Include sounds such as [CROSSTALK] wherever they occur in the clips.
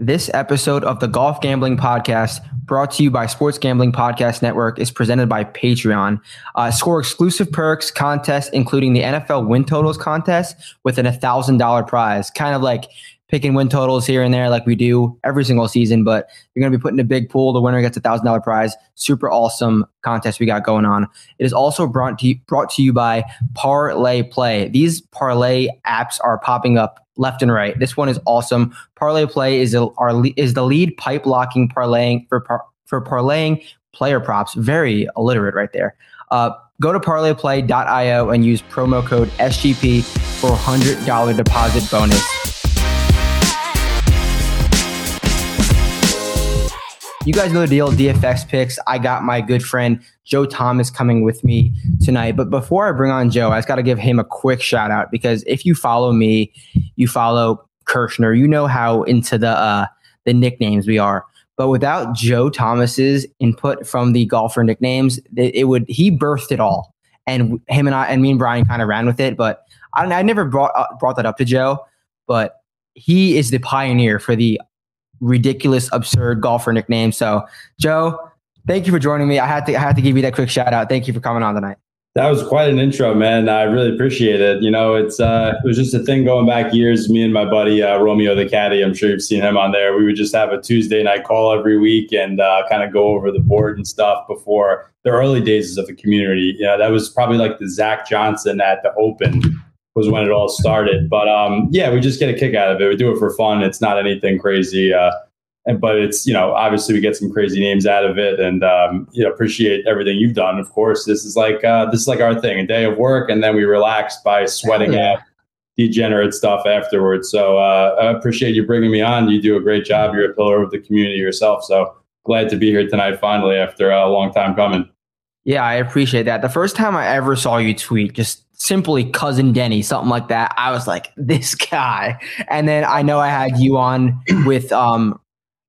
This episode of the Golf Gambling Podcast, brought to you by Sports Gambling Podcast Network, is presented by Patreon. Uh, score exclusive perks, contests, including the NFL win totals contest with an $1,000 prize. Kind of like picking win totals here and there like we do every single season, but you're going to be putting a big pool. The winner gets a $1,000 prize. Super awesome contest we got going on. It is also brought to you, brought to you by Parlay Play. These parlay apps are popping up left and right. This one is awesome. Parlay Play is a, our is the lead pipe locking parlaying for par, for parlaying player props. Very illiterate right there. Uh, go to parlayplay.io and use promo code SGP for a hundred dollar deposit bonus. You guys know the deal, DFS picks. I got my good friend Joe Thomas coming with me tonight. But before I bring on Joe, I just got to give him a quick shout out because if you follow me, you follow Kirshner, you know how into the uh, the nicknames we are. But without Joe Thomas's input from the golfer nicknames, it, it would he birthed it all, and him and I and me and Brian kind of ran with it. But I, I never brought uh, brought that up to Joe, but he is the pioneer for the ridiculous, absurd golfer nickname. So, Joe, thank you for joining me. I had to I had to give you that quick shout out. Thank you for coming on tonight. That was quite an intro, man. I really appreciate it. You know, it's uh, it was just a thing going back years. Me and my buddy uh, Romeo the caddy. I'm sure you've seen him on there. We would just have a Tuesday night call every week and uh, kind of go over the board and stuff before the early days of the community. Yeah, that was probably like the Zach Johnson at the Open was when it all started. But um, yeah, we just get a kick out of it. We do it for fun. It's not anything crazy. Uh, and, but it's you know obviously we get some crazy names out of it, and um, you know appreciate everything you've done. Of course, this is like uh, this is like our thing, a day of work, and then we relax by sweating yeah. out degenerate stuff afterwards. So uh, I appreciate you bringing me on. You do a great job. You're a pillar of the community yourself. So glad to be here tonight finally after a long time coming. Yeah, I appreciate that. The first time I ever saw you tweet, just simply cousin Denny, something like that. I was like, this [LAUGHS] guy. And then I know I had you on with um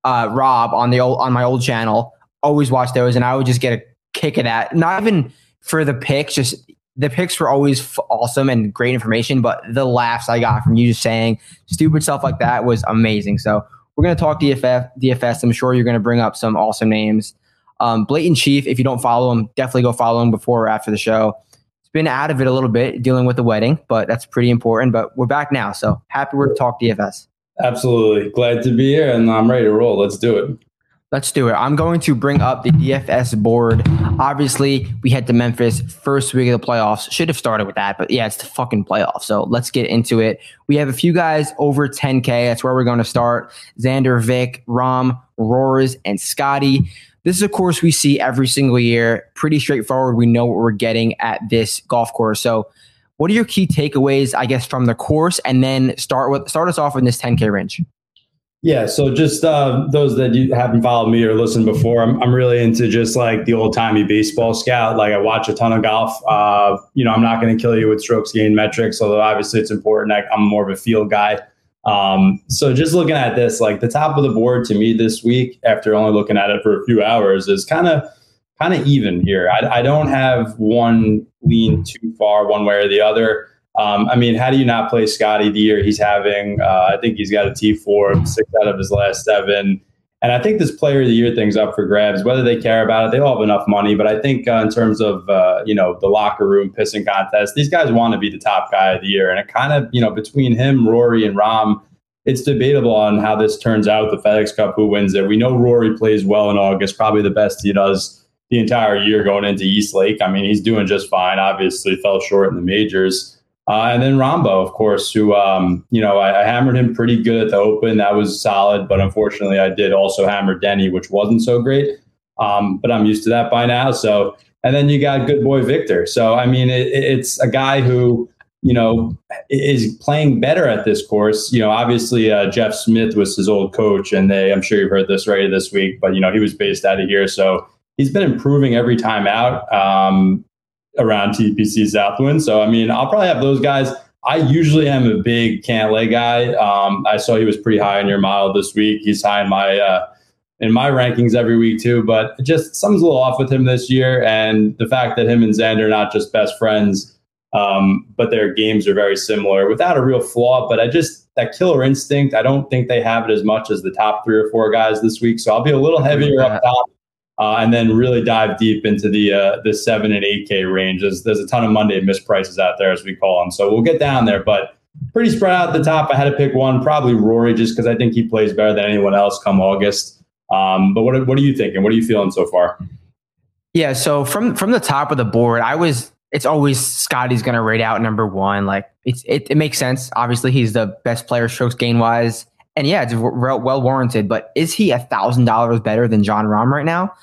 uh Rob on the old on my old channel. Always watch those, and I would just get a kick of that. Not even for the picks, just the picks were always f- awesome and great information, but the laughs I got from you just saying stupid stuff like that was amazing. So we're gonna talk DFF, DFS. I'm sure you're gonna bring up some awesome names. Um, Blatant Chief, if you don't follow him, definitely go follow him before or after the show It's been out of it a little bit dealing with the wedding, but that's pretty important. But we're back now. So happy we're to talk DFS. Absolutely. Glad to be here and I'm ready to roll. Let's do it. Let's do it. I'm going to bring up the DFS board. Obviously, we head to Memphis first week of the playoffs. Should have started with that, but yeah, it's the fucking playoffs. So let's get into it. We have a few guys over 10K. That's where we're going to start. Xander, Vic, Rahm, Roars, and Scotty. This is a course we see every single year. Pretty straightforward. We know what we're getting at this golf course. So, what are your key takeaways, I guess, from the course, and then start with start us off in this 10k range? Yeah, so just uh, those that you haven't followed me or listened before, I'm, I'm really into just like the old timey baseball scout. Like I watch a ton of golf. Uh, you know, I'm not going to kill you with strokes gain metrics, although obviously it's important. I, I'm more of a field guy. Um, so just looking at this, like the top of the board to me this week, after only looking at it for a few hours, is kind of kind of even here. I, I, don't have one lean too far one way or the other. Um, I mean, how do you not play Scotty the year he's having? Uh, I think he's got a T4, six out of his last seven. And I think this player of the year thing's up for grabs, whether they care about it. They all have enough money, but I think uh, in terms of uh, you know the locker room pissing contest, these guys want to be the top guy of the year. And it kind of you know between him, Rory, and Rahm, it's debatable on how this turns out. The FedEx Cup, who wins it? We know Rory plays well in August, probably the best he does the entire year going into East Lake. I mean, he's doing just fine. Obviously, fell short in the majors. Uh, and then Rahmbo, of course, who, um, you know, I, I, hammered him pretty good at the Open. That was solid. But unfortunately, I did also hammer Denny, which wasn't so great. Um, but I'm used to that by now. So, and then you got good boy Viktor. So, I mean, it, it's a guy who, you know, is playing better at this course. You know, obviously, uh, Jeff Smith was his old coach, and they, I'm sure you've heard this already this week, but, you know, he was based out of here. So, he's been improving every time out. Um, around TPC Southwind. So, I mean, I'll probably have those guys. I usually am a big Cantlay guy. Um, I saw he was pretty high in your model this week. He's high in my uh, in my rankings every week too. But just something's a little off with him this year, and the fact that him and Xander are not just best friends, um, but their games are very similar without a real flaw. But I just that killer instinct. I don't think they have it as much as the top three or four guys this week. So I'll be a little heavier up top. Uh, and then really dive deep into the uh, the seven and eight K range. There's, a ton of Monday miss prices out there, as we call them. So we'll get down there, but pretty spread out at the top. I had to pick one, probably Rory, just because I think he plays better than anyone else come August. Um, but what what are you thinking? What are you feeling so far? Yeah, so from from the top of the board, I was. It's always Scotty's going to rate out number one. Like it's it, it makes sense. Obviously, he's the best player strokes gain wise, and yeah, it's well warranted. But is he a thousand dollars better than Jon Rahm right now?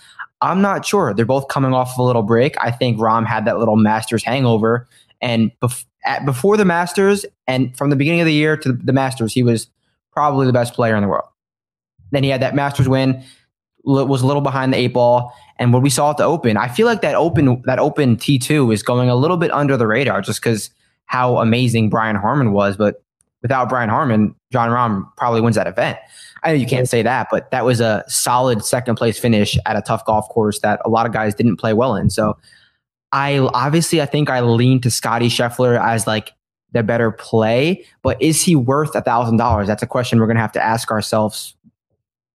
I'm not sure. They're both coming off of a little break. I think Rahm had that little Masters hangover, and bef- at, before the Masters and from the beginning of the year to the Masters, he was probably the best player in the world. Then he had that Masters win, was a little behind the eight ball, and what we saw at the Open, I feel like that Open that Open T two is going a little bit under the radar just because how amazing Brian Harman was. But without Brian Harman, Jon Rahm probably wins that event. I know you can't say that, but that was a solid second place finish at a tough golf course that a lot of guys didn't play well in. So I obviously I think I lean to Scotty Scheffler as like the better play, but is he worth a thousand dollars? That's a question we're gonna have to ask ourselves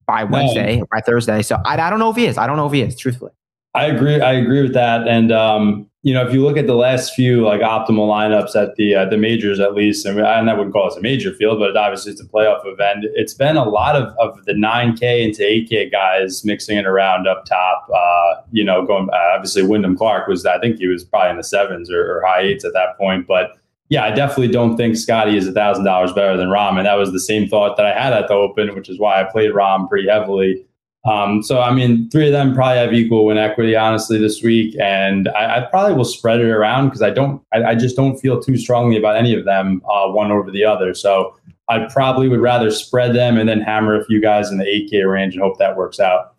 by Wednesday, no. by Thursday. So I, I don't know if he is. I don't know if he is, truthfully. I agree. I agree with that. And um, you know, if you look at the last few like optimal lineups at the uh, the majors, at least, and I, I wouldn't call it a major field, but obviously it's a playoff event. It's been a lot of, of the 9K into 8K guys mixing it around up top. Uh, you know, going uh, obviously Wyndham Clark was I think he was probably in the sevens or, or high eights at that point, but yeah, I definitely don't think Scotty is a thousand dollars better than Rahm, and that was the same thought that I had at the Open, which is why I played Rahm pretty heavily. Um, so, I mean, three of them probably have equal win equity, honestly, this week. And I, I probably will spread it around because I don't, I, I, just don't feel too strongly about any of them, uh, one over the other. So I probably would rather spread them and then hammer a few guys in the 8K range and hope that works out.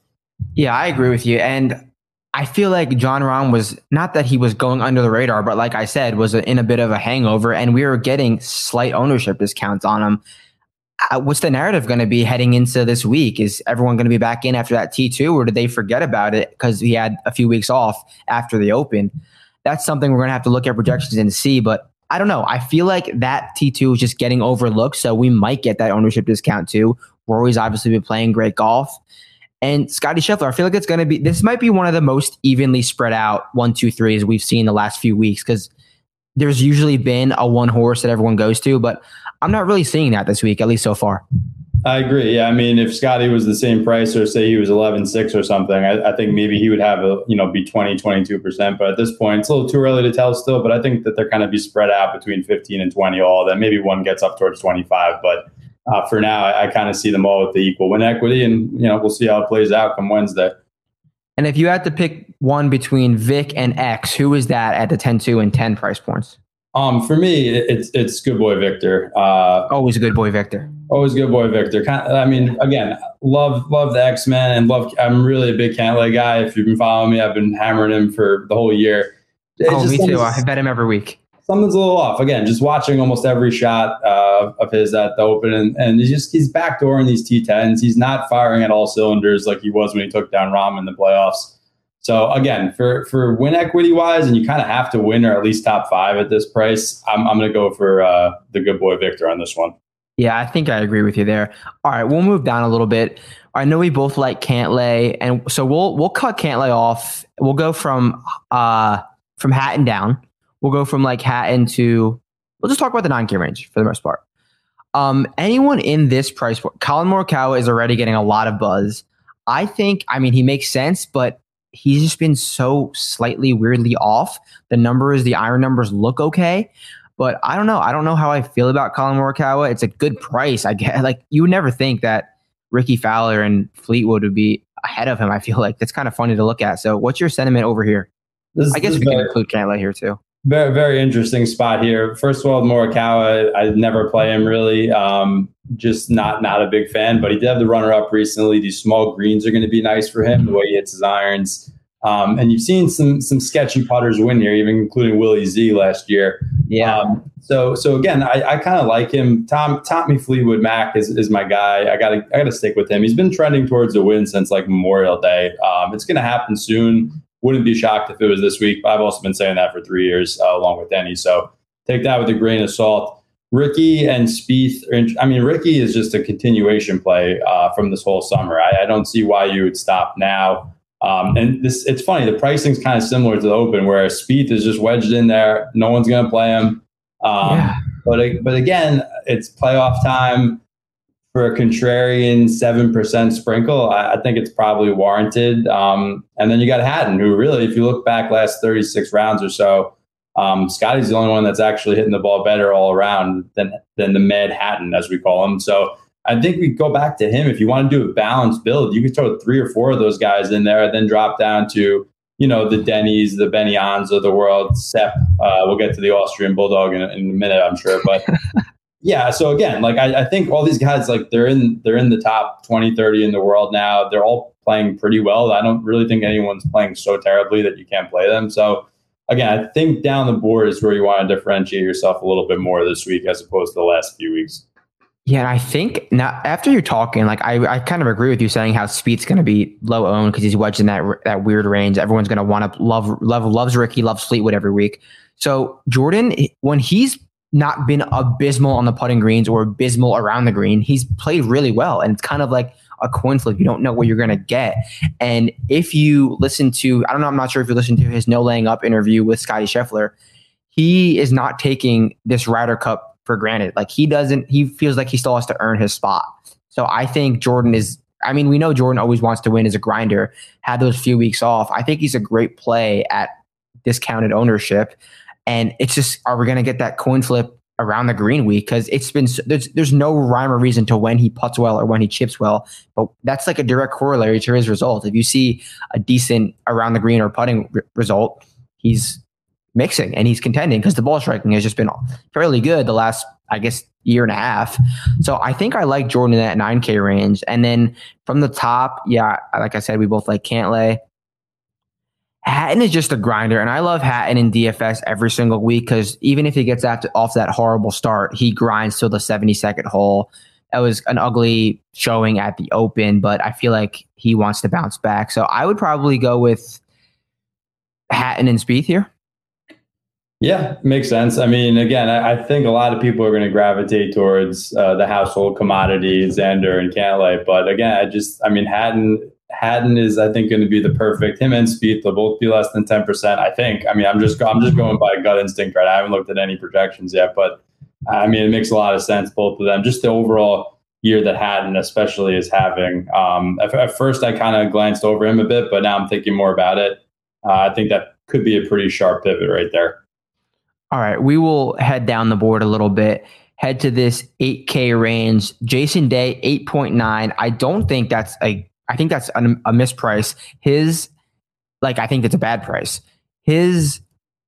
Yeah, I agree with you. And I feel like Jon Rahm was not that he was going under the radar, but like I said, was in a bit of a hangover, and we were getting slight ownership discounts on him Uh, what's the narrative going to be heading into this week? Is everyone going to be back in after that T2 or did they forget about it because he had a few weeks off after the Open? That's something we're going to have to look at projections and see. But I don't know. I feel like that T2 is just getting overlooked. So we might get that ownership discount too. Rory's obviously been playing great golf. And Scotty Scheffler, I feel like it's going to be, this might be one of the most evenly spread out one, two, threes we've seen the last few weeks because there's usually been a one horse that everyone goes to. But I'm not really seeing that this week, at least so far. I agree. Yeah, I mean, if Scotty was the same price, or say he was 11.6 or something, I, I, think maybe he would have a you know be 20, 22 percent. But at this point, it's a little too early to tell still. But I think that they're kind of be spread out between 15 and 20 all. That maybe one gets up towards 25, but uh, for now, I, I kind of see them all with the equal win equity, and you know we'll see how it plays out come Wednesday. And if you had to pick one between Vic and X, who is that at the 10-2 and 10 price points? Um, for me, it's it's good boy Viktor. Uh, always a good boy Viktor. Always good boy Viktor. I mean, again, love love the X Men and love. I'm really a big Cantlay guy. If you've been following me, I've been hammering him for the whole year. It's oh, me too. I bet him every week. Something's a little off. Again, just watching almost every shot uh, of his at the Open, and, and he's just he's backdooring these T10s. He's not firing at all cylinders like he was when he took down Rahm in the playoffs. So again, for for win equity wise, and you kind of have to win or at least top five at this price. I'm I'm going to go for uh, the good boy Viktor on this one. Yeah, I think I agree with you there. All right, we'll move down a little bit. I know we both like Cantlay, and so we'll we'll cut Cantlay off. We'll go from uh from Hatton down. We'll go from like Hatton to we'll just talk about the nine K range for the most part. Um, anyone in this price point, Collin Morikawa is already getting a lot of buzz. I think, I mean, he makes sense, but he's just been so slightly weirdly off. The numbers, the iron numbers look okay, but I don't know. I don't know how I feel about Collin Morikawa. It's a good price. I get [LAUGHS] like you would never think that Rickie Fowler and Fleetwood would be ahead of him. I feel like that's kind of funny to look at. So, what's your sentiment over here? This, I guess we can include Cantlay here too. Very, very interesting spot here. First of all, Morikawa, I never play him really. Um, just not not a big fan, but he did have the runner up recently. These small greens are going to be nice for him. The way he hits his irons, um, and you've seen some some sketchy putters win here, even including Willie Z last year. Yeah. Um, so so again, I, I kind of like him. Tom Tommy Fleetwood Mac is, is my guy. I gotta I gotta stick with him. He's been trending towards a win since like Memorial Day. Um, it's going to happen soon. Wouldn't be shocked if it was this week. I've also been saying that for three years, uh, along with Denny. So take that with a grain of salt. Rickie and Spieth. I mean, Rickie is just a continuation play uh, from this whole summer. I, I, don't see why you would stop now. Um, and this, it's funny. The pricing's kind of similar to the Open, where Spieth is just wedged in there. No one's going to play him. Um, yeah. But but again, it's playoff time for a contrarian seven percent sprinkle. I, I, think it's probably warranted. Um, and then you got Hatton, who really, if you look back last thirty six rounds or so, um, Scotty's the only one that's actually hitting the ball better all around than than the Mad Hatton, as we call him. So I think we go back to him. If you want to do a balanced build, you could throw three or four of those guys in there, and then drop down to you know the Denny's, the Benny Ons of the world. Sepp, uh, we'll get to the Austrian Bulldog in, in a minute, I'm sure, but. [LAUGHS] yeah so again like I, I, think all these guys like they're in they're in the top 20 30 in the world now they're all playing pretty well i don't really think anyone's playing so terribly that you can't play them so again, I think down the board is where you want to differentiate yourself a little bit more this week as opposed to the last few weeks. Yeah, and I think now after you're talking, like I, I kind of agree with you saying how Spieth's going to be low owned because he's wedged in that that weird range. Everyone's going to want to love love loves ricky loves Fleetwood every week. So Jordan, when he's not been abysmal on the putting greens or abysmal around the green, he's played really well, and it's kind of like a coin flip. You don't know what you're going to get. And if you listen to, I don't know, I'm not sure if you listen to his no laying up interview with Scotty Scheffler, he is not taking this Ryder Cup for granted. Like he doesn't, he feels like he still has to earn his spot. So I think Jordan is, I mean, we know Jordan always wants to win as a grinder, had those few weeks off. I think he's a great play at discounted ownership. And it's just, are we going to get that coin flip around the green week because it's been there's there's no rhyme or reason to when he puts well or when he chips well, but that's like a direct corollary to his result. If you see a decent around the green or putting r- result, he's mixing and he's contending because the ball striking has just been fairly good the last I guess year and a half. So I think I like Jordan in that 9K range. And then from the top, yeah, like I said, we both like Cantlay. Hatton is just a grinder, and I love Hatton in DFS every single week because even if he gets off that horrible start, he grinds till the 72nd hole. That was an ugly showing at the Open, but I feel like he wants to bounce back. So I would probably go with Hatton and Spieth here. Yeah, makes sense. I mean, again, I, I think a lot of people are going to gravitate towards uh, the household commodities, Xander and Cantlay. But again, I just, I mean, Hatton Hatton is, I think, going to be the perfect. Him and Spieth, they'll both be less than ten percent. I think. I mean, I'm just I'm just going by gut instinct, right? I haven't looked at any projections yet, but I mean, it makes a lot of sense both of them. Just the overall year that Hatton, especially, is having. Um, at, at, first, I kind of glanced over him a bit, but now I'm thinking more about it. Uh, I think that could be a pretty sharp pivot right there. All right, we will head down the board a little bit. Head to this 8K range. Jason Day, 8.9. I don't think that's a I think that's a, a misprice. His, like, I think it's a bad price. His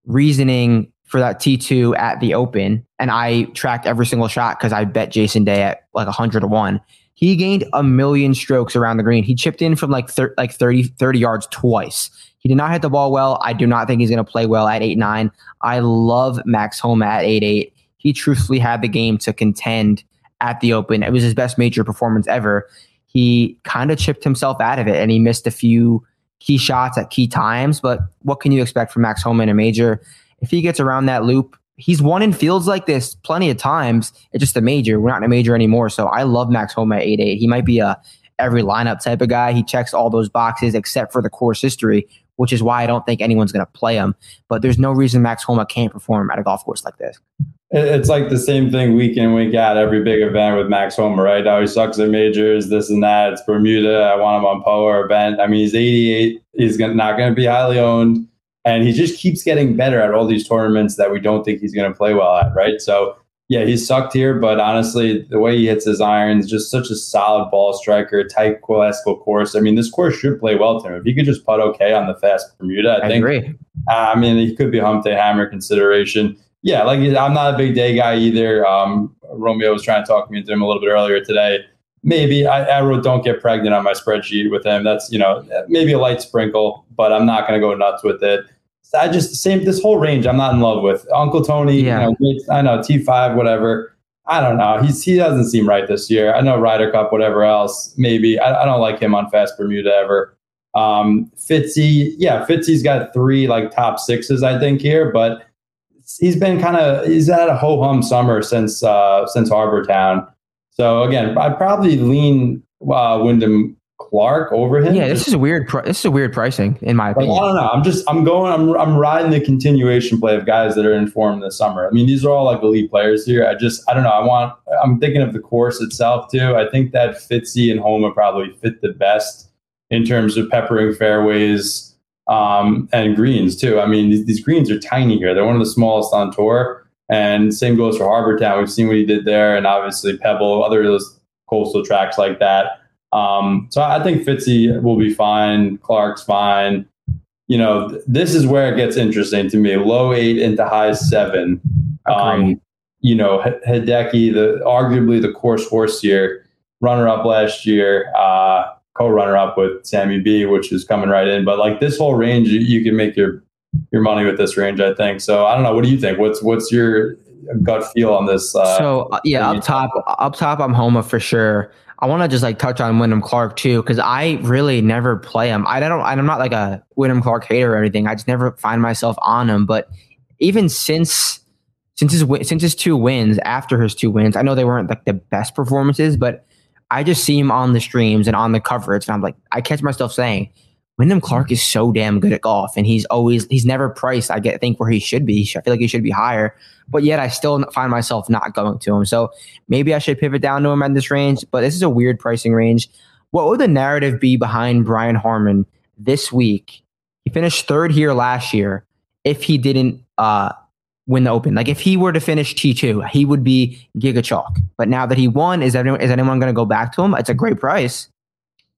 reasoning for that T2 at the Open, and I tracked every single shot because I bet Jason Day at like 100 to 1. He gained a million strokes around the green. He chipped in from like thir- like 30, 30 yards twice. He did not hit the ball well. I do not think he's going to play well at 8 9. I love Max Homa at 8 8. He truthfully had the game to contend at the Open. It was his best major performance ever he kind of chipped himself out of it and he missed a few key shots at key times. But what can you expect from Max Homa in a major? If he gets around that loop, he's won in fields like this plenty of times. It's just a major. We're not in a major anymore. So I love Max Homa at 8 8. He might be a every lineup type of guy. He checks all those boxes except for the course history, which is why I don't think anyone's going to play him. But there's no reason Max Homa can't perform at a golf course like this it's like the same thing week in week out every big event with Max Homa right? Now he sucks at majors, this and that. It's Bermuda. I want him on Poa or Bent. I mean, he's 88. He's not going to be highly owned, and he just keeps getting better at all these tournaments that we don't think he's going to play well at, right? So yeah, he's sucked here, but honestly, the way he hits his irons, just such a solid ball striker, tight classical course. I mean, this course should play well to him. If he could just putt okay on the fast Bermuda, I, I think. Agree. Uh, I mean, he could be hump day hammer consideration yeah, like I'm not a big day guy either. Um, Romeo was trying to talk me into him a little bit earlier today. Maybe I, I wrote "don't get pregnant" on my spreadsheet with him. That's you know maybe a light sprinkle, but I'm not going to go nuts with it. I just the same this whole range. I'm not in love with Uncle Tony. Yeah. You know, I know T5, whatever. I don't know. He's he doesn't seem right this year. I know Ryder Cup, whatever else. Maybe I, I don't like him on Fast Bermuda ever. Um, Fitzy, yeah, Fitzy's got three like top sixes, I think here, but he's been kind of he's had a ho hum summer since uh, since Harbour Town. So again, I'd probably lean uh, Wyndham Clark over him. Yeah, this is a weird. this is a weird pricing in my opinion. Like, I don't know. I'm just I'm going. I'm I'm riding the continuation play of guys that are in form this summer. I mean, these are all like elite players here. I just I don't know. I want. I'm thinking of the course itself too. I think that Fitzy and Homa probably fit the best in terms of peppering fairways um, and greens too. I mean, these, these greens are tiny here. They're one of the smallest on tour. And same goes for Harbour Town. We've seen what he did there, and obviously Pebble, other those coastal tracks like that. Um, so I think Fitzy will be fine. Clark's fine. You know, th- this is where it gets interesting to me. Low eight into high seven. Um, you know, H- Hideki, the arguably the course horse here, runner up last year, uh, co-runner up with Sammy B, which is coming right in. But like this whole range, you, you can make your your money with this range, I think. So I don't know. What do you think? What's what's your gut feel on this? Uh, so uh, yeah, up top, up top, I'm Homa for sure. I want to just like touch on Wyndham Clark too, because I really never play him. I don't. I'm not like a Wyndham Clark hater or anything. I just never find myself on him. But even since since his since his two wins, after his two wins, I know they weren't like the best performances, but I just see him on the streams and on the coverage, and I'm like, I catch myself saying, Wyndham Clark is so damn good at golf, and he's always he's never priced. I get think where he should be. I feel like he should be higher, but yet I still find myself not going to him. So maybe I should pivot down to him at this range. But this is a weird pricing range. What would the narrative be behind Brian Harman this week? He finished third here last year. If he didn't uh, win the Open, like if he were to finish T two, he would be giga chalk. But now that he won, is anyone is anyone going to go back to him? It's a great price.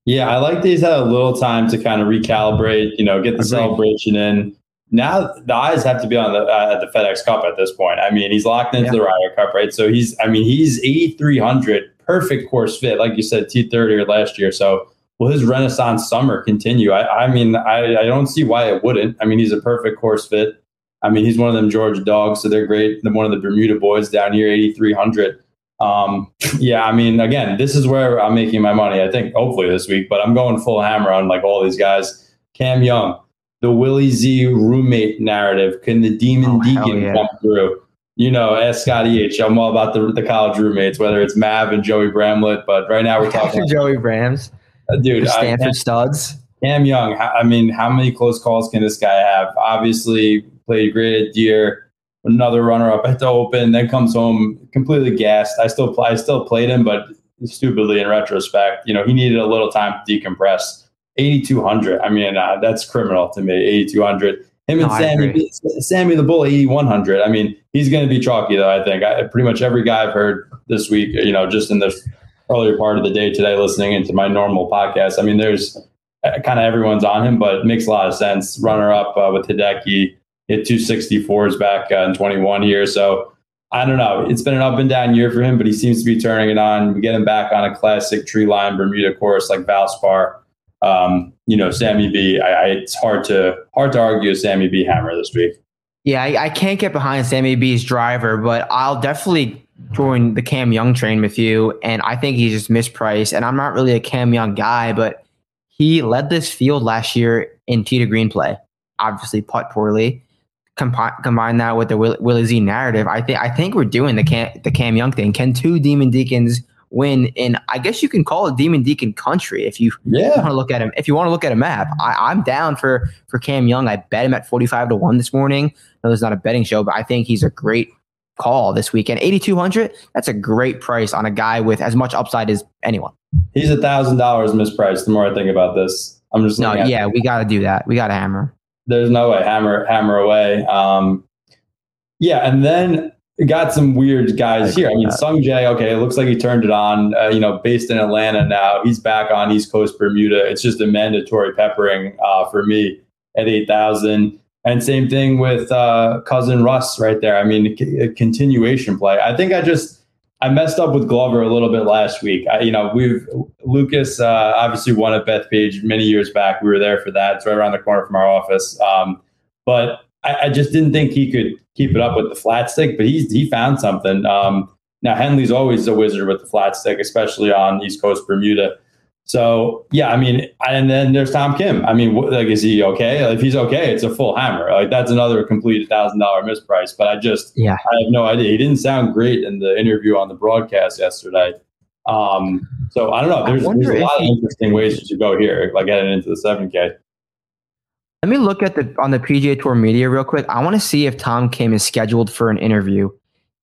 Yeah, I like that he's had a little time to kind of recalibrate, you know, get the Agreed. celebration in. Now the eyes have to be on the uh, at the FedEx Cup at this point. I mean, he's locked into yeah. the Ryder Cup, right? So he's, I mean, he's eighty three hundred, perfect course fit, like you said, T thirty or last year. So will his Renaissance summer continue? I, I mean, I, I don't see why it wouldn't. I mean, he's a perfect course fit. I mean, he's one of them Georgia dogs, so they're great. They're One of the Bermuda boys down here, eighty three hundred. Um, yeah, I mean, again, this is where I'm making my money. I think hopefully this week, but I'm going full hammer on like all these guys. Cam Young, the Willie Z roommate narrative. Can the Demon oh, Deacon yeah. come through? You know, ask Scotty H. I'm all about the, the college roommates, whether it's Mav and Joey Bramlett, but right now we're talking Joey Brams, uh, dude. Stanford I, studs. Cam Young. I mean, how many close calls can this guy have? Obviously, played great at Deere another runner up at the Open, then comes home completely gassed. I still I still played him, but stupidly in retrospect, you know, he needed a little time to decompress. 8,200. I mean, uh, that's criminal to me. 8,200. Him and no, Sammy, Sammy the Bull, 8,100. I mean, he's going to be chalky though. I think I, pretty much every guy I've heard this week, you know, just in the earlier part of the day today, listening into my normal podcast. I mean, there's uh, kind of everyone's on him, but it makes a lot of sense. Runner up uh, with Hideki, hit 264s back uh, in 21 here. So I don't know. It's been an up and down year for him, but he seems to be turning it on. We get him back on a classic tree line Bermuda course like Valspar. Um, you know, Sammy B. I, I, it's hard to hard to argue Sammy B. hammer this week. Yeah, I, I can't get behind Sammy B's driver, but I'll definitely join the Cam Young train with you. And I think he's just mispriced. And I'm not really a Cam Young guy, but he led this field last year in tee to green play. Obviously, putt poorly combine that with the Will- Willie Z narrative, I think I think we're doing the Cam, the Cam Young thing. Can two Demon Deacons win in? I guess you can call it Demon Deacon country if you yeah. want to look at him. If you want to look at a map, I, am down for for Cam Young. I bet him at 45 to one this morning. No, it's not a betting show, but I think he's a great call this weekend. 8,200. That's a great price on a guy with as much upside as anyone. He's a thousand dollars mispriced. The more I think about this, I'm just no. Yeah, we got to do that. We got to hammer there's no way hammer hammer away. Um, yeah, and then got some weird guys here. I mean, Sung Jae, okay, it looks like he turned it on. Uh, you know, based in Atlanta now, he's back on East Coast Bermuda. It's just a mandatory peppering uh, for me at eight thousand. And same thing with uh, cousin Russ right there. I mean, a continuation play. I think I just I messed up with Glover a little bit last week. I, you know, we've Lucas uh, obviously won at Bethpage many years back. We were there for that. It's right around the corner from our office. Um, but I, I, just didn't think he could keep it up with the flat stick. But he's he found something. Um, now Henley's always a wizard with the flat stick, especially on East Coast Bermuda. So yeah, I mean, and then there's Tom Kim. I mean, like, is he okay? If he's okay, it's a full hammer. Like that's another complete thousand dollar misprice. But I just, yeah, I have no idea. He didn't sound great in the interview on the broadcast yesterday. Um, so I don't know. There's, there's a lot he, of interesting ways to go here, like getting into the seven K. Let me look at the on the PGA Tour media real quick. I want to see if Tom Kim is scheduled for an interview.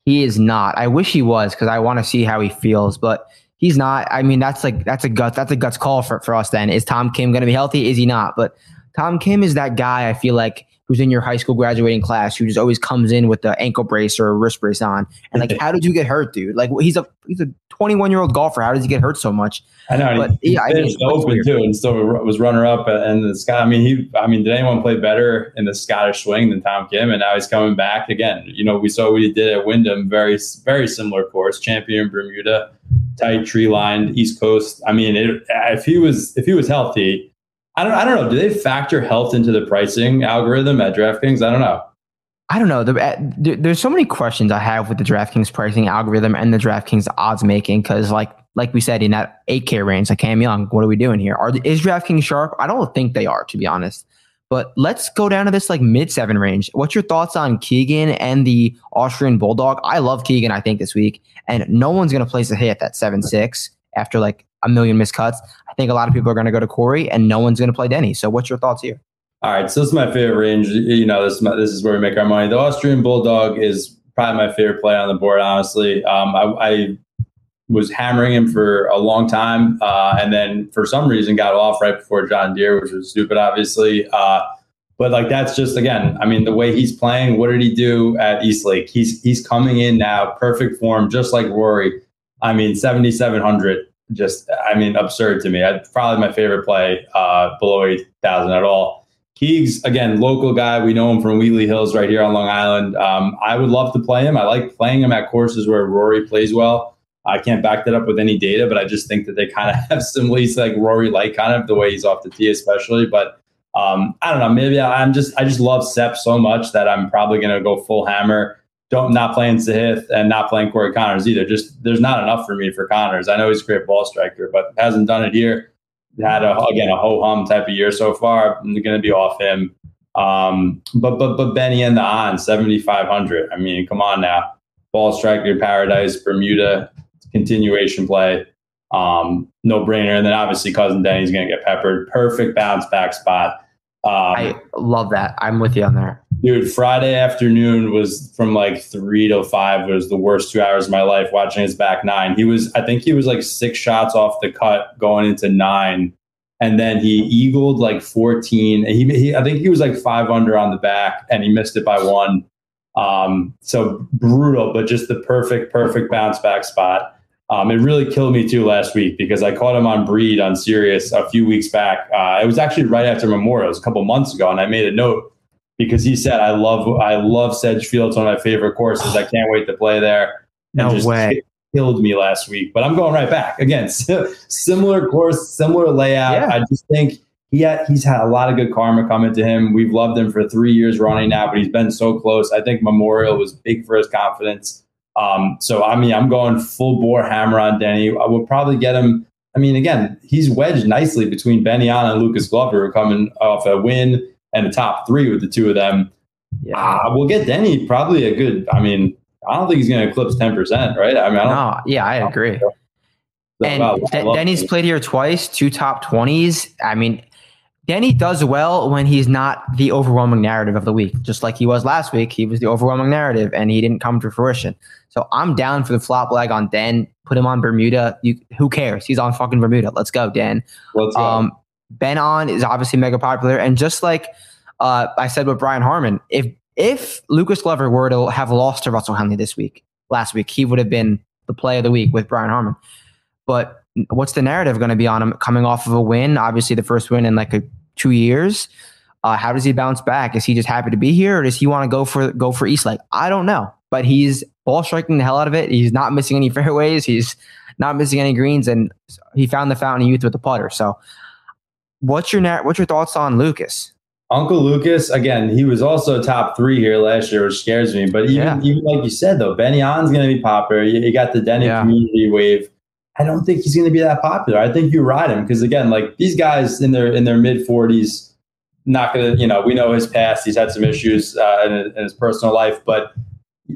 He is not. I wish he was because I want to see how he feels, but he's not. I mean, that's like that's a gut that's a guts call for, for us. Then is Tom Kim going to be healthy? Is he not? But Tom Kim is that guy. I feel like who's in your high school graduating class who just always comes in with the ankle brace or a wrist brace on. And like, how did you get hurt, dude? Like, he's a he's a 21 year old golfer. How does he get hurt so much? I know. But, he, yeah, finished I mean, open too, and still was runner up. And the Scott. I mean, he. I mean, did anyone play better in the Scottish swing than Tom Kim? And now he's coming back again. You know, we saw what he did at Wyndham. Very very similar course. Champion Bermuda, tight tree lined East Coast. I mean, it, if he was if he was healthy I don't, I don't know. Do they factor health into the pricing algorithm at DraftKings? I don't know. I don't know. Eh, there's so many questions I have with the DraftKings pricing algorithm and the DraftKings odds making because, like, like we said, in that 8K range, like Cam Young, what are we doing here? Are is DraftKings sharp? I don't think they are, to be honest. But let's go down to this like mid seven range. What's your thoughts on Keegan and the Austrian Bulldog? I love Keegan. I think this week, and no one's going to place a hit at seven six after like a million missed cuts. I think a lot of people are going to go to Corey, and no one's going to play Denny. So, what's your thoughts here? All right, so this is my favorite range. You know, this is my, this is where we make our money. The Austrian Bulldog is probably my favorite play on the board. Honestly, um, I, I, was hammering him for a long time, uh, and then for some reason got off right before John Deere, which was stupid, obviously. Uh, but like that's just again, I mean, the way he's playing. What did he do at East Lake? He's he's coming in now, perfect form, just like Rory. I mean, seventy seven hundred just, I mean, absurd to me. I, probably my favorite play uh, below 8,000 at all. Keegs, again, local guy. We know him from Wheatley Hills right here on Long Island. Um, I would love to play him. I like playing him at courses where Rory plays well. I can't back that up with any data, but I just think that they kind of [LAUGHS] have similarities like Rory like kind of the way he's off the tee, especially. But um, I don't know. Maybe I'm just I just love Sepp so much that I'm probably going to go full hammer don't not playing Sahith and not playing Corey Conners either. Just there's not enough for me for Conners. I know he's a great ball striker, but hasn't done it here. Had a again a ho hum type of year so far. I'm going to be off him. Um, but but but Benny and the on 7500. I mean, come on now, ball striker paradise Bermuda continuation play. Um, no brainer. And then obviously cousin Denny's going to get peppered. Perfect bounce back spot. Um, I love that. I'm with you on there. Dude, Friday afternoon was from like three to five was the worst two hours of my life watching his back nine. He was, I think he was like six shots off the cut going into nine. And then he eagled like 14. He, he I think he was like five under on the back and he missed it by one. Um, so brutal, but just the perfect, perfect bounce back spot. Um, it really killed me too last week because I caught him on Breed on Sirius a few weeks back. Uh, it was actually right after Memorial, it was a couple months ago, and I made a note because he said, "I love, I love Sedgefield. It's one of my favorite courses. I can't wait to play there." No just way. Killed me last week, but I'm going right back again. [LAUGHS] similar course, similar layout. Yeah. I just think he had, he's had a lot of good karma coming to him. We've loved him for three years running now, but he's been so close. I think Memorial was big for his confidence. Um, so I mean, I'm going full bore hammer on Denny. I will probably get him. I mean, again, he's wedged nicely between Ben An and Lucas Glover, coming off a win and a top three with the two of them. Yeah, uh, we'll get Denny probably a good. I mean, I don't think he's going to eclipse ten percent, right? I mean, I no, yeah, I agree. And Denny's played here twice, two top twenties. I mean, Denny does well when he's not the overwhelming narrative of the week. Just like he was last week, he was the overwhelming narrative and he didn't come to fruition. So I'm down for the flop leg on Den. Put him on Bermuda. You, who cares? He's on fucking Bermuda. Let's go, Dan. Let's go. Um, ben on is obviously mega popular. And just like uh, I said with Brian Harman, if if Lucas Glover were to have lost to Russell Henley this week, last week, he would have been the play of the week with Brian Harman. But what's the narrative going to be on him coming off of a win? Obviously, the first win in like a, two years. Uh, how does he bounce back? Is he just happy to be here, or does he want to go for go for East Lake? I don't know, but he's ball striking the hell out of it. He's not missing any [LAUGHS] fairways. He's not missing any greens, and he found the fountain of youth with the putter. So, what's your what's your thoughts on Lucas? Uncle Lucas, again, he was also top three here last year, which scares me. But even, yeah. even like you said, though, Benny On's going to be popular. You, you got the Denny yeah. community wave I don't think he's going to be that popular. I think you ride him because again, like these guys in their in their mid forties, not going to you know we know his past. He's had some issues uh, in, in his personal life, but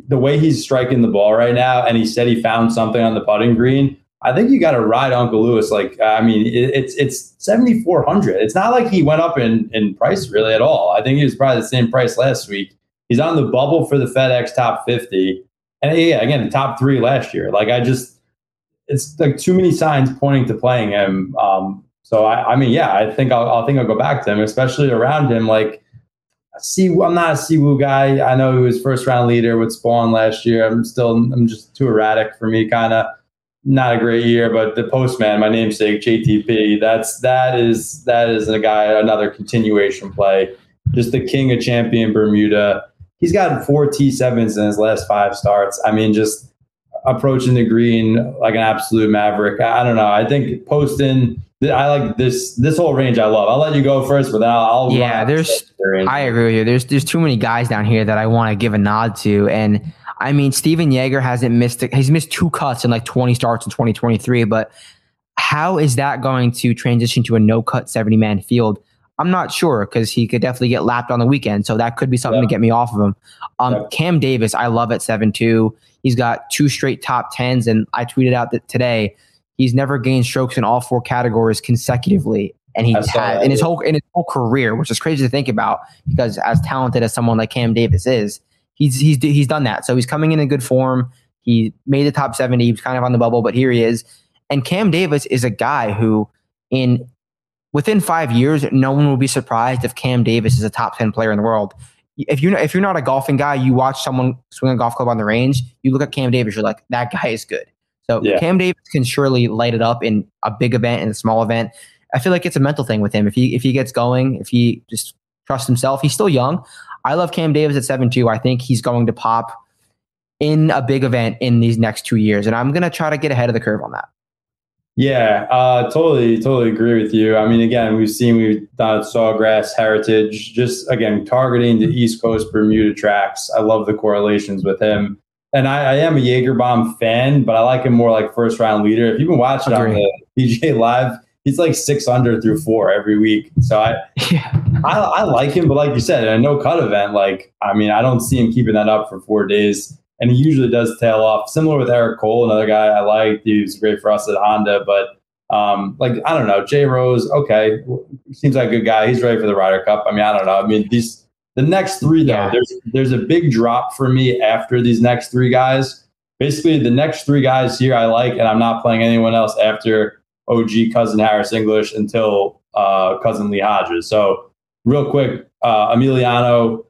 the way he's striking the ball right now, and he said he found something on the putting green. I think you got to ride Uncle Lewis. Like, I mean, it, it's it's seventy four hundred. It's not like he went up in in price really at all. I think he was probably the same price last week. He's on the bubble for the FedEx Top fifty, and yeah, again, top three last year. Like, I just it's like too many signs pointing to playing him. Um, so I, I mean, yeah, I think I'll, I think I'll go back to him, especially around him. Like, see, I'm not a Siwoo guy. I know he was first round leader with Spaun last year. I'm still, I'm just too erratic for me, kind of not a great year, but the postman, my namesake, JTP, that's that is that is a guy, another continuation play. Just the king of champion Bermuda. He's got four T sevens in his last five starts. I mean, just approaching the green like an absolute maverick. I, I don't know. I think Poston. I like this this whole range. I love. I'll let you go first, but then I'll. I'll yeah, there's. I agree with you. There's there's too many guys down here that I want to give a nod to, and I mean, Stephan Jaeger hasn't missed, he's missed two cuts in like 20 starts in 2023, but how is that going to transition to a no cut 70 man field? I'm not sure because he could definitely get lapped on the weekend. So that could be something yeah. to get me off of him. Um, yeah. Cam Davis, I love at 7 2. He's got two straight top 10s. And I tweeted out that today he's never gained strokes in all four categories consecutively. And he had in his whole in his whole career, which is crazy to think about because as talented as someone like Cam Davis is, he's he's he's done that. So he's coming in in good form. He made the top 70. He was kind of on the bubble, but here he is. And Cam Davis is a guy who, in within five years, no one will be surprised if Cam Davis is a top 10 player in the world. If you're if you're not a golfing guy, you watch someone swing a golf club on the range, you look at Cam Davis, you're like, that guy is good. So yeah. Cam Davis can surely light it up in a big event and a small event. I feel like it's a mental thing with him. If he if he gets going, if he just trusts himself, he's still young. I love Cam Davis at 7 2. I think he's going to pop in a big event in these next two years. And I'm going to try to get ahead of the curve on that. Yeah, uh, totally, totally agree with you. I mean, again, we've seen we've done Sawgrass Heritage, just again targeting the East Coast Bermuda tracks. I love the correlations with him, and I, I am a Jagerbomb fan, but I like him more like first round leader. If you've been watching on the [LAUGHS] PGA Live, he's like six under through four every week. So I, [LAUGHS] yeah. I, I like him, but like you said, in a no cut event, like I mean, I don't see him keeping that up for four days, and he usually does tail off. Similar with Eric Cole, another guy I like. He was great for us at Honda, but um, like I don't know, Jay Rose, okay, seems like a good guy. He's ready for the Ryder Cup. I mean, I don't know. I mean, these the next three though, yeah. there's there's a big drop for me after these next three guys. Basically, the next three guys here I like, and I'm not playing anyone else after OG cousin Harris English until uh, cousin Lee Hodges. So real quick, uh, Emiliano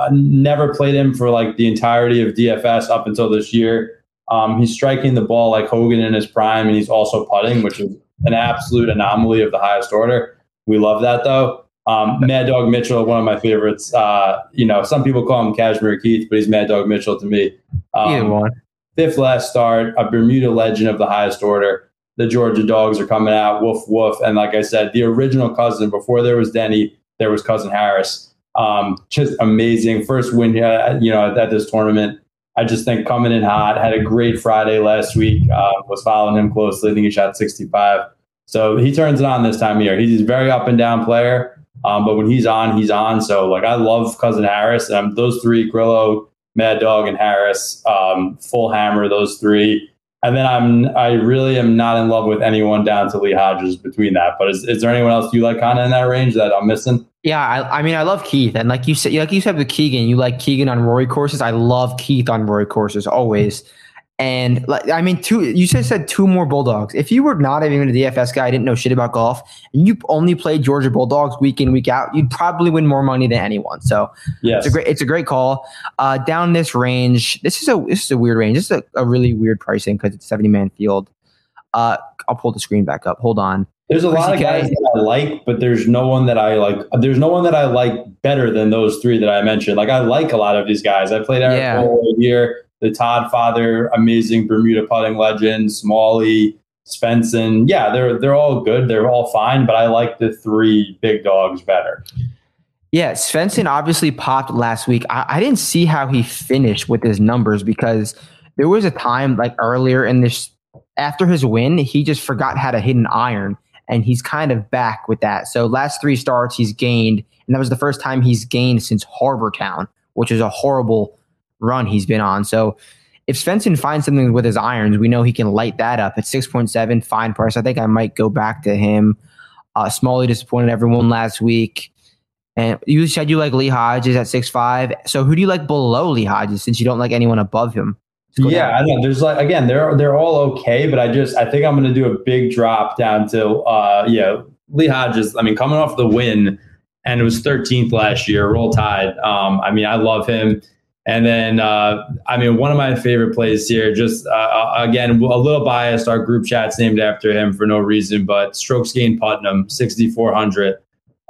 uh, never played him for like the entirety of DFS up until this year. Um, he's striking the ball like Hogan in his prime, and he's also putting, which is an absolute anomaly of the highest order. We love that though. Um, Mad Dog Mitchell, one of my favorites. Uh, you know, some people call him Cashmere Keith, but he's Mad Dog Mitchell to me. Um, Either one. Fifth last start, a Bermuda legend of the highest order the Georgia dogs are coming out, woof woof. And like I said, the original cousin before there was Denny, there was cousin Harris. Um, just amazing first win here, you know, at this tournament. I just think coming in hot. Had a great Friday last week. Uh, was following him closely. I think he shot 65. So he turns it on this time of year. He's a very up and down player. Um, but when he's on, he's on. So like I love cousin Harris. Um, those three, Grillo, Mad Dog, and Harris, um, full hammer. Those three. And then I'm I really am not in love with anyone down to Lee Hodges between that. But is, is there anyone else you like kind of in that range that I'm missing? Yeah, I, I mean I love Keith, and like you said, like you said with Keegan, you like Keegan on Rory courses. I love Keith on Rory courses always. And like, I mean, two. You said said two more Bulldogs. If you were not even a DFS guy, didn't know shit about golf, and you only played Georgia Bulldogs week in week out, you'd probably win more money than anyone. So yeah, it's a great it's a great call. Uh, down this range, this is a this is a weird range. This is a, a really weird pricing because it's seventy man field. Uh, I'll pull the screen back up. Hold on. There's a lot of guys that I like, but there's no one that I like. There's no one that I like better than those three that I mentioned. Like I like a lot of these guys. I played Eric yeah. Cole here the Todd Father, amazing Bermuda putting legend, Smalley, Svensson. Yeah, they're they're all good. They're all fine, but I like the three big dogs better. Yeah, Svensson obviously popped last week. I, I didn't see how he finished with his numbers because there was a time like earlier in this after his win, he just forgot how to hit an iron, and he's kind of back with that. So last three starts, he's gained, and that was the first time he's gained since Harbour Town, which is a horrible run he's been on. So if Svensson finds something with his irons, we know he can light that up at 6.7, fine price. I think I might go back to him. Uh, Smalley disappointed everyone last week. And you said you like Lee Hodges at six five. So who do you like below Lee Hodges since you don't like anyone above him? Yeah, I know. There's like again, they're they're all okay, but I just I think I'm to do a big drop down to uh yeah Lee Hodges. I mean, coming off the win, and it was 13th last year, roll tide. Um, I mean, I love him. And then, uh, I mean, one of my favorite plays here, just uh, uh again, a little biased. Our group chat's named after him for no reason, but strokes gain Putnam, 6,400.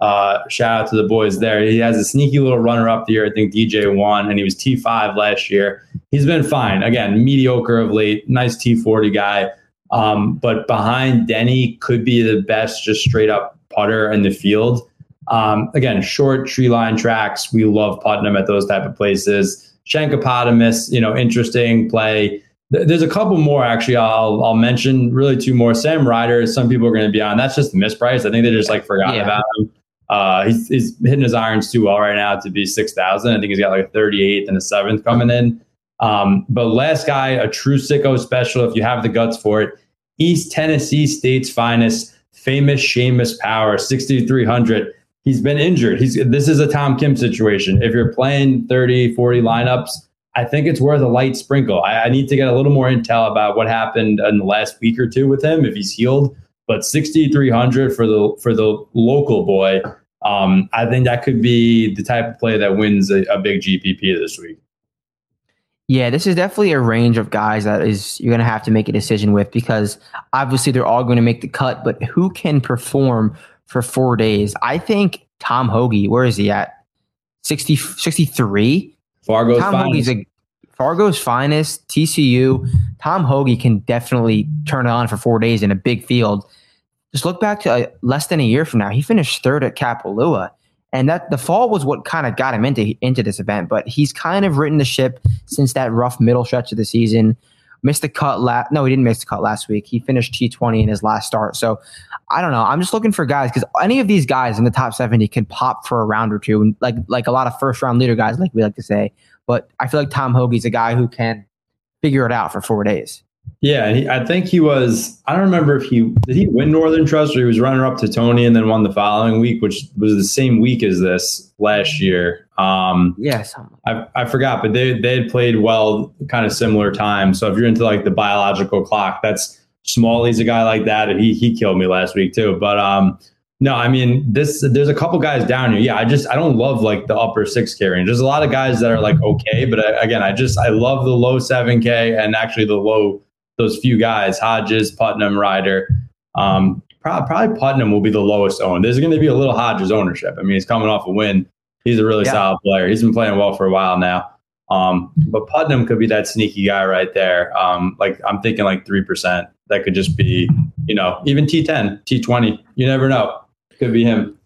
Uh, shout out to the boys there. He has a sneaky little runner up here. I think DJ won, and he was T5 last year. He's been fine. Again, mediocre of late. Nice T40 guy. Um, but behind Denny could be the best, just straight up putter in the field. Um, again, short tree line tracks. We love Putnam at those type of places. Shankopotamus, you know, interesting play. There's a couple more actually. I'll I'll mention really two more. Sam Ryder. Some people are going to be on. That's just mispriced. I think they just like forgot yeah. about him. Uh, he's, he's, hitting his irons too well right now to be 6,000. I think he's got like a 38th and a seventh coming in. Um, but last guy, a true sicko special, if you have the guts for it, East Tennessee State's finest, famous Seamus Power, 6,300. He's been injured. He's This is a Tom Kim situation. If you're playing 30, 40 lineups, I think it's worth a light sprinkle. I, I need to get a little more intel about what happened in the last week or two with him, if he's healed. But 6,300 for the for the local boy, um, I think that could be the type of play that wins a, a, big GPP this week. Yeah, this is definitely a range of guys that is you're going to have to make a decision with because obviously they're all going to make the cut, but who can perform for four days? I think Tom Hoge, where is he at? 60, 63? Fargo's Tom finest. A Fargo's finest, TCU. Tom Hoge can definitely turn it on for four days in a big field just look back to uh, less than a year from now. He finished third at Kapalua. And that the fall was what kind of got him into into this event, but he's kind of written the ship since that rough middle stretch of the season. Missed the cut last. No, he didn't miss the cut last week. He finished T twenty in his last start. So I don't know. I'm just looking for guys because any of these guys in the top seventy can pop for a round or two, like like a lot of first round leader guys, like we like to say. But I feel like Tom Hoge's a guy who can figure it out for four days. Yeah, he, I think he was. I don't remember if he did he win Northern Trust or he was runner up to Tony and then won the following week, which was the same week as this last year. Um, yes, I, I forgot, but they they had played well, kind of similar time. So if you're into like the biological clock, that's Smalley's a guy like that, and he he killed me last week too. But um, no, I mean this. There's a couple guys down here. Yeah, I just I don't love like the upper six K range. There's a lot of guys that are like okay, but I, again, I just I love the low seven K and actually the low those few guys, Hodges, Putnam, Ryder. Um, probably, probably Putnam will be the lowest owned. There's going to be a little Hodges ownership. I mean, he's coming off a win. He's a really yeah. solid player. He's been playing well for a while now. Um, but Putnam could be that sneaky guy right there. Um, like I'm thinking like three percent. That could just be, you know, even T10, T20. You never know. Could be him.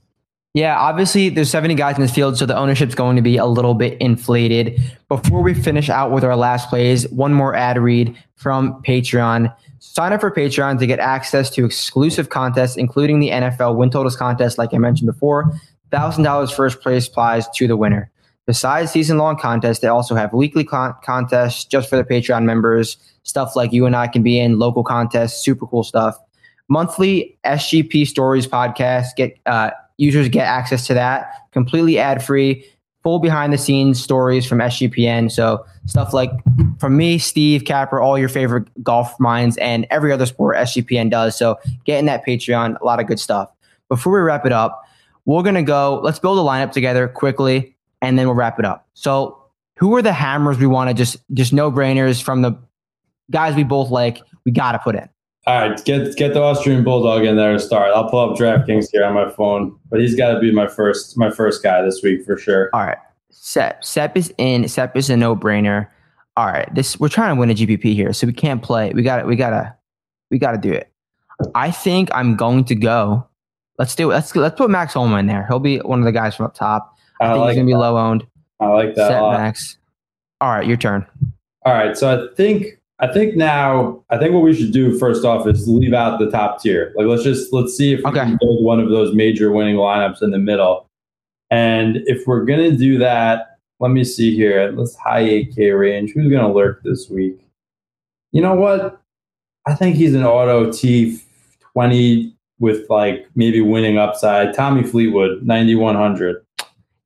Yeah, obviously there's 70 guys in this field, so the ownership's going to be a little bit inflated. Before we finish out with our last plays, one more ad read from Patreon. Sign up for Patreon to get access to exclusive contests, including the NFL win totals contest, like I mentioned before. $1,000 first place prize to the winner. Besides season long contests, they also have weekly con- contests just for the Patreon members. Stuff like you and I can be in, local contests, super cool stuff. Monthly SGP Stories podcast. Get uh, users get access to that completely ad free, full behind the scenes stories from SGPN. So stuff like from me, Steve Capper, all your favorite golf minds, and every other sport SGPN does. So getting that Patreon, a lot of good stuff. Before we wrap it up, we're gonna go. Let's build a lineup together quickly, and then we'll wrap it up. So who are the hammers we want to just just no brainers from the guys we both like? We got to put in. All right, get get the Austrian Bulldog in there to start. I'll pull up DraftKings here on my phone, but he's got to be my first my first guy this week for sure. All right, Sepp Sepp is in. Sepp is a no brainer. All right, this we're trying to win a GPP here, so we can't play. We got we gotta we gotta do it. I think I'm going to go. Let's do it. Let's let's put Max Homa in there. He'll be one of the guys from up top. I, I think like he's gonna be low owned. I like that. Set Max. All right, your turn. All right, so I think I think now, I think what we should do first off is leave out the top tier. Like, let's just let's see if we can build one of those major winning lineups in the middle. And if we're gonna do that, let me see here. Let's high 8K range. Who's gonna lurk this week? You know what? I think he's an auto T 20 with like maybe winning upside. Tommy Fleetwood, 9100.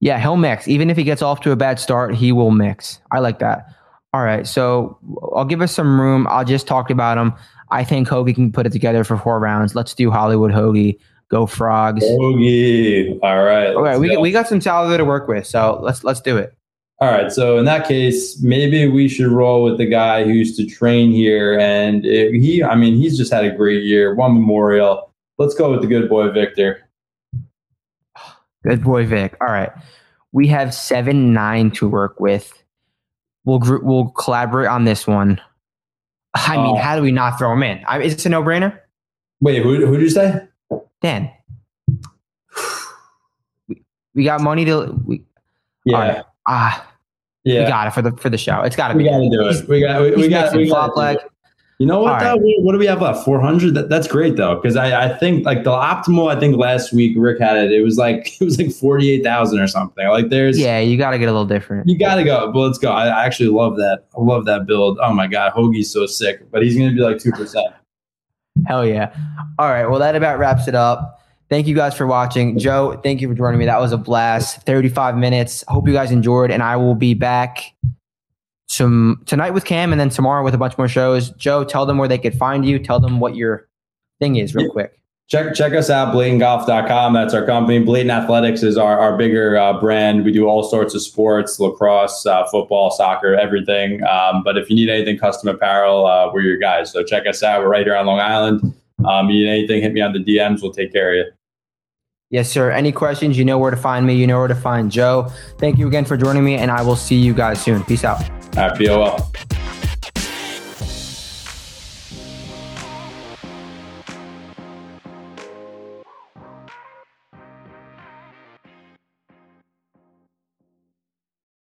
Yeah, he'll mix. Even if he gets off to a bad start, he will mix. I like that. All right, so I'll give us some room. I'll just talk about him. I think Hoagie can put it together for four rounds. Let's do Hollywood Hoagie. Go frogs. Bogey. All right. Okay, let's we, go. we got some salary to work with, so let's let's do it. All right. So in that case, maybe we should roll with the guy who used to train here, and he, I mean, he's just had a great year. Won Memorial. Let's go with the good boy Viktor. Good boy, Vic. All right, we have seven nine to work with. We'll group, we'll collaborate on this one. I mean, Uh, how do we not throw him in? I, is this a no brainer? Wait, who who did you say? Dan, we, we got money to we Yeah, right. ah yeah. we got it for the for the show. It's got to be. We got to do it. We got. We, we got. We got. You know what? Though? right. What, do we have left? Four hundred. That, that's great though, because I, I think like the optimal. I think last week Rick had it. It was like [LAUGHS] it was like forty eight thousand or something. Like there's. Yeah, you got to get a little different. You got to go. But let's go. I, I actually love that. I love that build. Oh my god, Hoagie's so sick, but he's going to be like two percent. Hell yeah. All right. Well, that about wraps it up. Thank you guys for watching. Joe, thank you for joining me. That was a blast. 35 minutes. Hope you guys enjoyed, and I will be back some tonight with Cam and then tomorrow with a bunch more shows. Joe, tell them where they could find you. Tell them what your thing is real quick. Check check us out, BlaytonGolf.com. That's our company. Blatant Athletics is our, our bigger uh, brand. We do all sorts of sports, lacrosse, uh, football, soccer, everything. Um, but if you need anything custom apparel, uh, we're your guys. So check us out. We're right here on Long Island. Um, you need anything, hit me on the DMs. We'll take care of you. Yes, sir. Any questions, you know where to find me. You know where to find Joe. Thank you again for joining me, and I will see you guys soon. Peace out. Happy OL.